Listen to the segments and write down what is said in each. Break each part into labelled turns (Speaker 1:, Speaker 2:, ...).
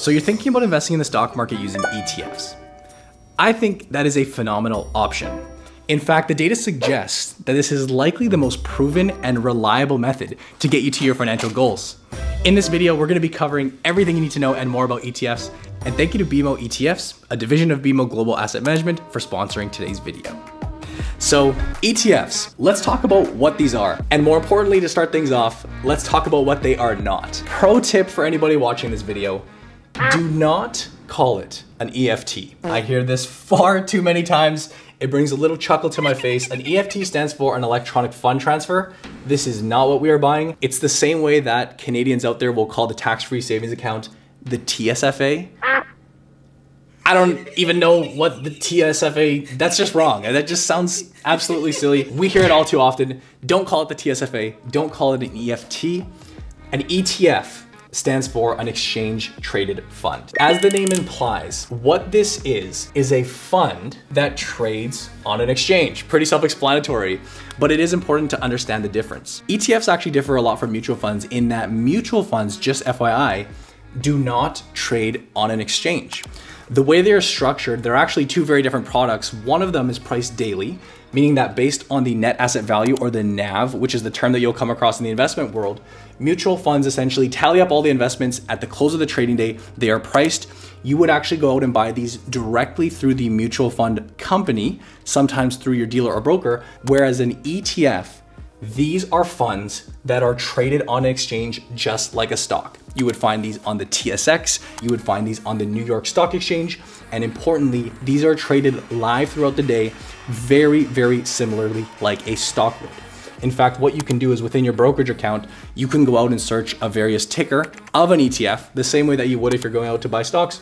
Speaker 1: So you're thinking about investing in the stock market using ETFs. I think that is a phenomenal option. In fact, the data suggests that this is likely the most proven and reliable method to get you to your financial goals. In this video, we're gonna be covering everything you need to know and more about ETFs. And thank you to BMO ETFs, a division of BMO Global Asset Management, for sponsoring today's video. So ETFs, let's talk about what these are. And more importantly, to start things off, let's talk about what they are not. Pro tip for anybody watching this video, do not call it an EFT. I hear this far too many times. It brings a little chuckle to my face. An EFT stands for an electronic fund transfer. This is not what we are buying. It's the same way that Canadians out there will call the tax-free savings account the TSFA. I don't even know what the TSFA, that's just wrong. That just sounds absolutely silly. We hear it all too often. Don't call it the TSFA. Don't call it an EFT. An ETF stands for an exchange traded fund. As the name implies, what this is, is a fund that trades on an exchange. Pretty self-explanatory, but it is important to understand the difference. ETFs actually differ a lot from mutual funds in that mutual funds, just FYI, do not trade on an exchange. The way they are structured, they're actually two very different products. One of them is priced daily, meaning that based on the net asset value or the NAV, which is the term that you'll come across in the investment world, mutual funds essentially tally up all the investments at the close of the trading day. They are priced. You would actually go out and buy these directly through the mutual fund company, sometimes through your dealer or broker, whereas an ETF these are funds that are traded on an exchange just like a stock. You would find these on the TSX, you would find these on the New York Stock Exchange, and importantly, these are traded live throughout the day, very, very similarly like a stock would. In fact, what you can do is within your brokerage account, you can go out and search a various ticker of an ETF, the same way that you would if you're going out to buy stocks.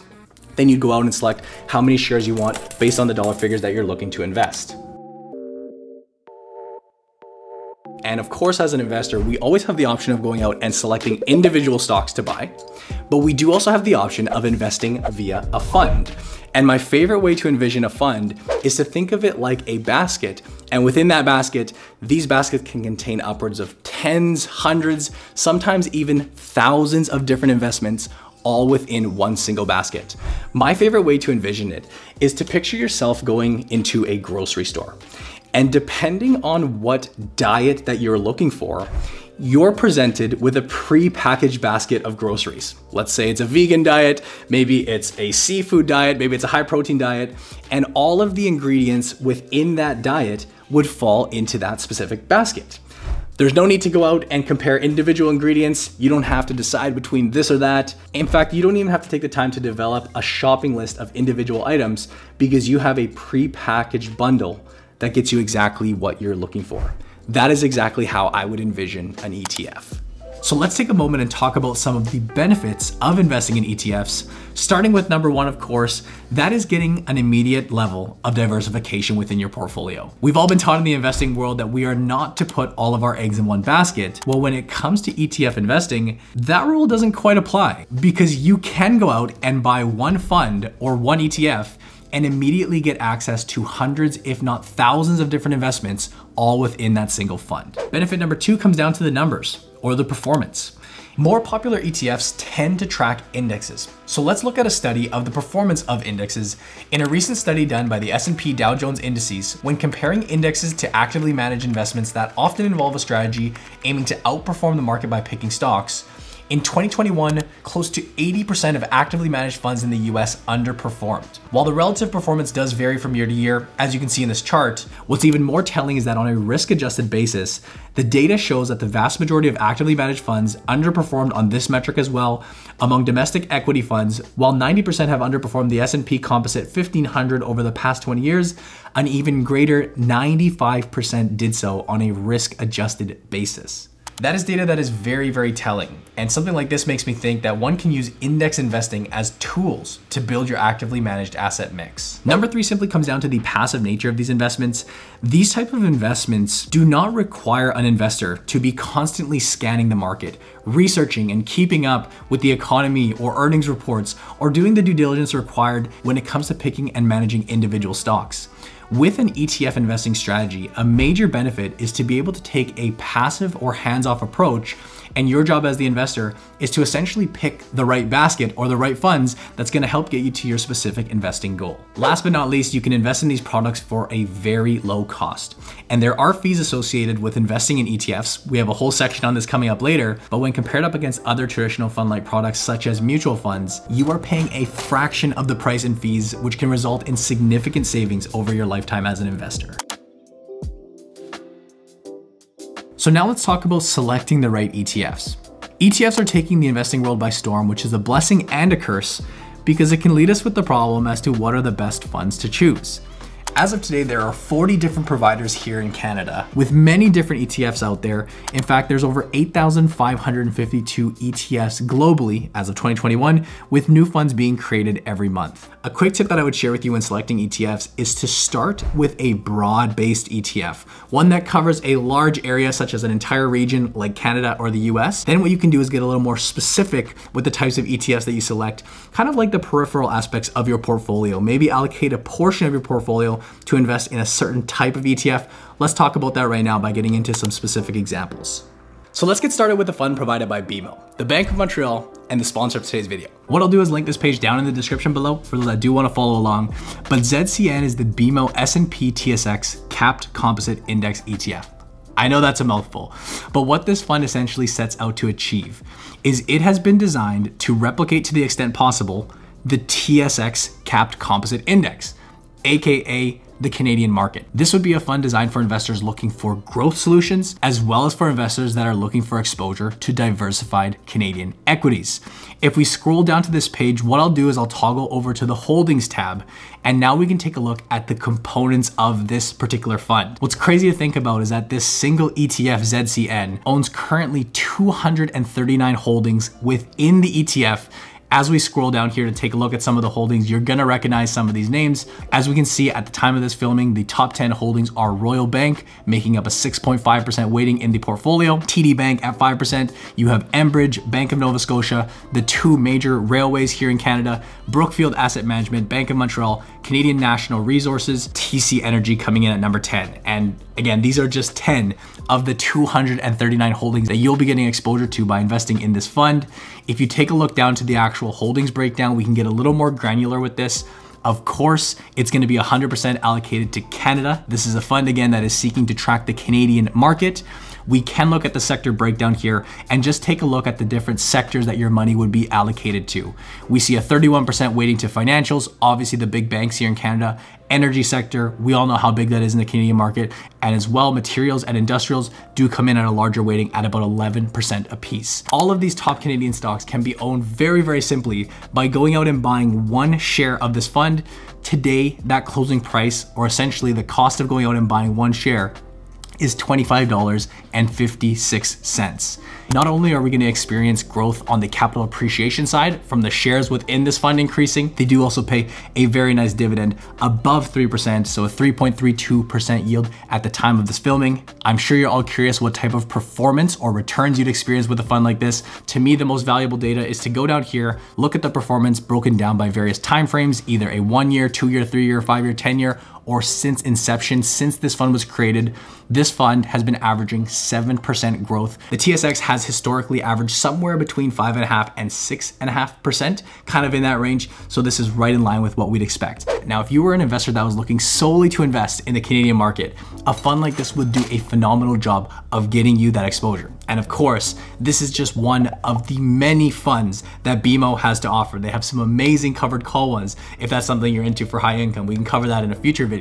Speaker 1: Then you'd go out and select how many shares you want based on the dollar figures that you're looking to invest. And of course, as an investor, we always have the option of going out and selecting individual stocks to buy, but we do also have the option of investing via a fund. And my favorite way to envision a fund is to think of it like a basket. And within that basket, these baskets can contain upwards of tens, hundreds, sometimes even thousands of different investments all within one single basket. My favorite way to envision it is to picture yourself going into a grocery store. And depending on what diet that you're looking for, you're presented with a pre-packaged basket of groceries. Let's say it's a vegan diet, maybe it's a seafood diet, maybe it's a high protein diet, and all of the ingredients within that diet would fall into that specific basket. There's no need to go out and compare individual ingredients. You don't have to decide between this or that. In fact, you don't even have to take the time to develop a shopping list of individual items because you have a pre-packaged bundle that gets you exactly what you're looking for. That is exactly how I would envision an ETF. So let's take a moment and talk about some of the benefits of investing in ETFs, starting with number one, of course, that is getting an immediate level of diversification within your portfolio. We've all been taught in the investing world that we are not to put all of our eggs in one basket. Well, when it comes to ETF investing, that rule doesn't quite apply because you can go out and buy one fund or one ETF and immediately get access to hundreds, if not thousands of different investments all within that single fund. Benefit number two comes down to the numbers or the performance. More popular ETFs tend to track indexes. So let's look at a study of the performance of indexes in a recent study done by the S&P Dow Jones Indices when comparing indexes to actively managed investments that often involve a strategy aiming to outperform the market by picking stocks. In 2021, close to 80% of actively managed funds in the US underperformed. While the relative performance does vary from year to year, as you can see in this chart, what's even more telling is that on a risk adjusted basis, the data shows that the vast majority of actively managed funds underperformed on this metric as well among domestic equity funds, while 90% have underperformed the S&P Composite 1500 over the past 20 years, an even greater 95% did so on a risk adjusted basis. That is data that is very, very telling. And something like this makes me think that one can use index investing as tools to build your actively managed asset mix. Number three simply comes down to the passive nature of these investments. These type of investments do not require an investor to be constantly scanning the market, researching and keeping up with the economy or earnings reports, or doing the due diligence required when it comes to picking and managing individual stocks. With an ETF investing strategy, a major benefit is to be able to take a passive or hands-off approach And your job as the investor is to essentially pick the right basket or the right funds that's gonna help get you to your specific investing goal. Last but not least, you can invest in these products for a very low cost. And there are fees associated with investing in ETFs. We have a whole section on this coming up later, but when compared up against other traditional fund-like products such as mutual funds, you are paying a fraction of the price and fees, which can result in significant savings over your lifetime as an investor. So now let's talk about selecting the right ETFs. ETFs are taking the investing world by storm, which is a blessing and a curse because it can lead us with the problem as to what are the best funds to choose. As of today, there are 40 different providers here in Canada with many different ETFs out there. In fact, there's over 8,552 ETFs globally as of 2021, with new funds being created every month. A quick tip that I would share with you when selecting ETFs is to start with a broad-based ETF, one that covers a large area such as an entire region like Canada or the US. Then what you can do is get a little more specific with the types of ETFs that you select, kind of like the peripheral aspects of your portfolio. Maybe allocate a portion of your portfolio to invest in a certain type of ETF. Let's talk about that right now by getting into some specific examples. So let's get started with the fund provided by BMO, the Bank of Montreal, and the sponsor of today's video. What I'll do is link this page down in the description below for those that do want to follow along. But ZCN is the BMO S&P TSX Capped Composite Index ETF. I know that's a mouthful, but what this fund essentially sets out to achieve is it has been designed to replicate to the extent possible the TSX Capped Composite Index, aka the Canadian market. This would be a fund designed for investors looking for growth solutions, as well as for investors that are looking for exposure to diversified Canadian equities. If we scroll down to this page, what I'll do is I'll toggle over to the holdings tab, and now we can take a look at the components of this particular fund. What's crazy to think about is that this single ETF ZCN owns currently 239 holdings within the ETF as we scroll down here to take a look at some of the holdings, you're gonna recognize some of these names. As we can see at the time of this filming, the top 10 holdings are Royal Bank, making up a 6.5% weighting in the portfolio, TD Bank at 5%, you have Enbridge, Bank of Nova Scotia, the two major railways here in Canada, Brookfield Asset Management, Bank of Montreal, Canadian National Resources, TC Energy coming in at number 10. And again, these are just 10 of the 239 holdings that you'll be getting exposure to by investing in this fund. If you take a look down to the actual holdings breakdown, we can get a little more granular with this. Of course, it's gonna be 100% allocated to Canada. This is a fund again that is seeking to track the Canadian market we can look at the sector breakdown here and just take a look at the different sectors that your money would be allocated to. We see a 31% weighting to financials, obviously the big banks here in Canada, energy sector, we all know how big that is in the Canadian market, and as well materials and industrials do come in at a larger weighting at about 11% apiece. All of these top Canadian stocks can be owned very, very simply by going out and buying one share of this fund. Today, that closing price, or essentially the cost of going out and buying one share, is $25.56. Not only are we going to experience growth on the capital appreciation side from the shares within this fund increasing, they do also pay a very nice dividend above 3%, so a 3.32% yield at the time of this filming. I'm sure you're all curious what type of performance or returns you'd experience with a fund like this. To me, the most valuable data is to go down here, look at the performance broken down by various timeframes, either a one year, two year, three year, five year, 10 year, or since inception, since this fund was created, this fund has been averaging 7% growth. The TSX has historically averaged somewhere between 5.5 and 6.5%, kind of in that range. So this is right in line with what we'd expect. Now, if you were an investor that was looking solely to invest in the Canadian market, a fund like this would do a phenomenal job of getting you that exposure. And of course, this is just one of the many funds that BMO has to offer. They have some amazing covered call ones. If that's something you're into for high income, we can cover that in a future video.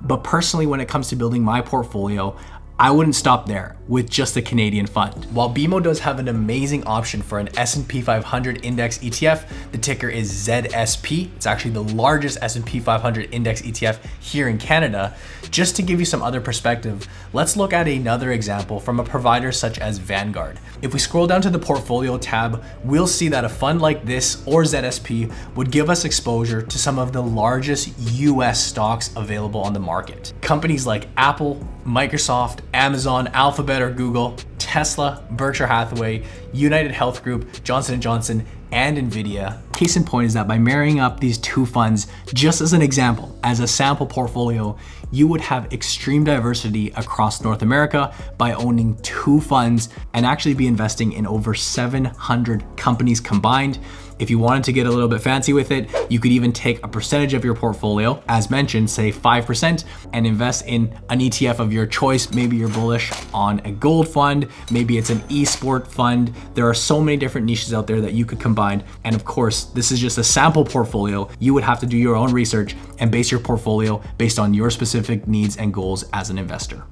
Speaker 1: But personally, when it comes to building my portfolio, I wouldn't stop there with just the Canadian fund. While BMO does have an amazing option for an S&P 500 index ETF, the ticker is ZSP. It's actually the largest S&P 500 index ETF here in Canada. Just to give you some other perspective, let's look at another example from a provider such as Vanguard. If we scroll down to the portfolio tab, we'll see that a fund like this or ZSP would give us exposure to some of the largest US stocks available on the market. Companies like Apple, Microsoft, Amazon, Alphabet or Google, Tesla, Berkshire Hathaway, United Health Group, Johnson & Johnson, and Nvidia. Case in point is that by marrying up these two funds, just as an example, as a sample portfolio, you would have extreme diversity across North America by owning two funds and actually be investing in over 700 companies combined. If you wanted to get a little bit fancy with it, you could even take a percentage of your portfolio, as mentioned, say 5%, and invest in an ETF of your choice. Maybe you're bullish on a gold fund, maybe it's an esport fund. There are so many different niches out there that you could combine. And of course, this is just a sample portfolio. You would have to do your own research and base your portfolio based on your specific needs and goals as an investor.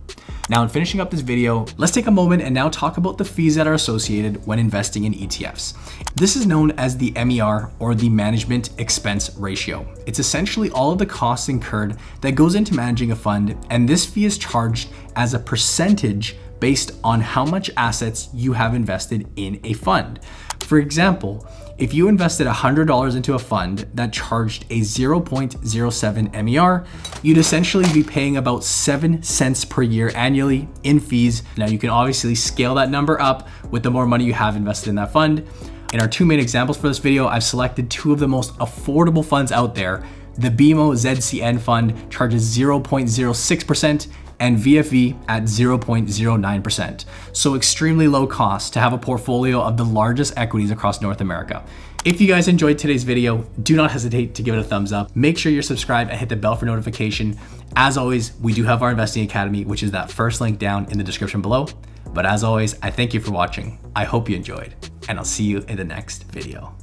Speaker 1: Now in finishing up this video, let's take a moment and now talk about the fees that are associated when investing in ETFs. This is known as the MER or the management expense ratio. It's essentially all of the costs incurred that goes into managing a fund and this fee is charged as a percentage based on how much assets you have invested in a fund. For example, if you invested $100 into a fund that charged a 0.07 MER, you'd essentially be paying about 7 cents per year annually in fees. Now you can obviously scale that number up with the more money you have invested in that fund. In our two main examples for this video, I've selected two of the most affordable funds out there. The BMO ZCN fund charges 0.06% and VFV at 0.09%. So extremely low cost to have a portfolio of the largest equities across North America. If you guys enjoyed today's video, do not hesitate to give it a thumbs up. Make sure you're subscribed and hit the bell for notification. As always, we do have our Investing Academy, which is that first link down in the description below. But as always, I thank you for watching. I hope you enjoyed, and I'll see you in the next video.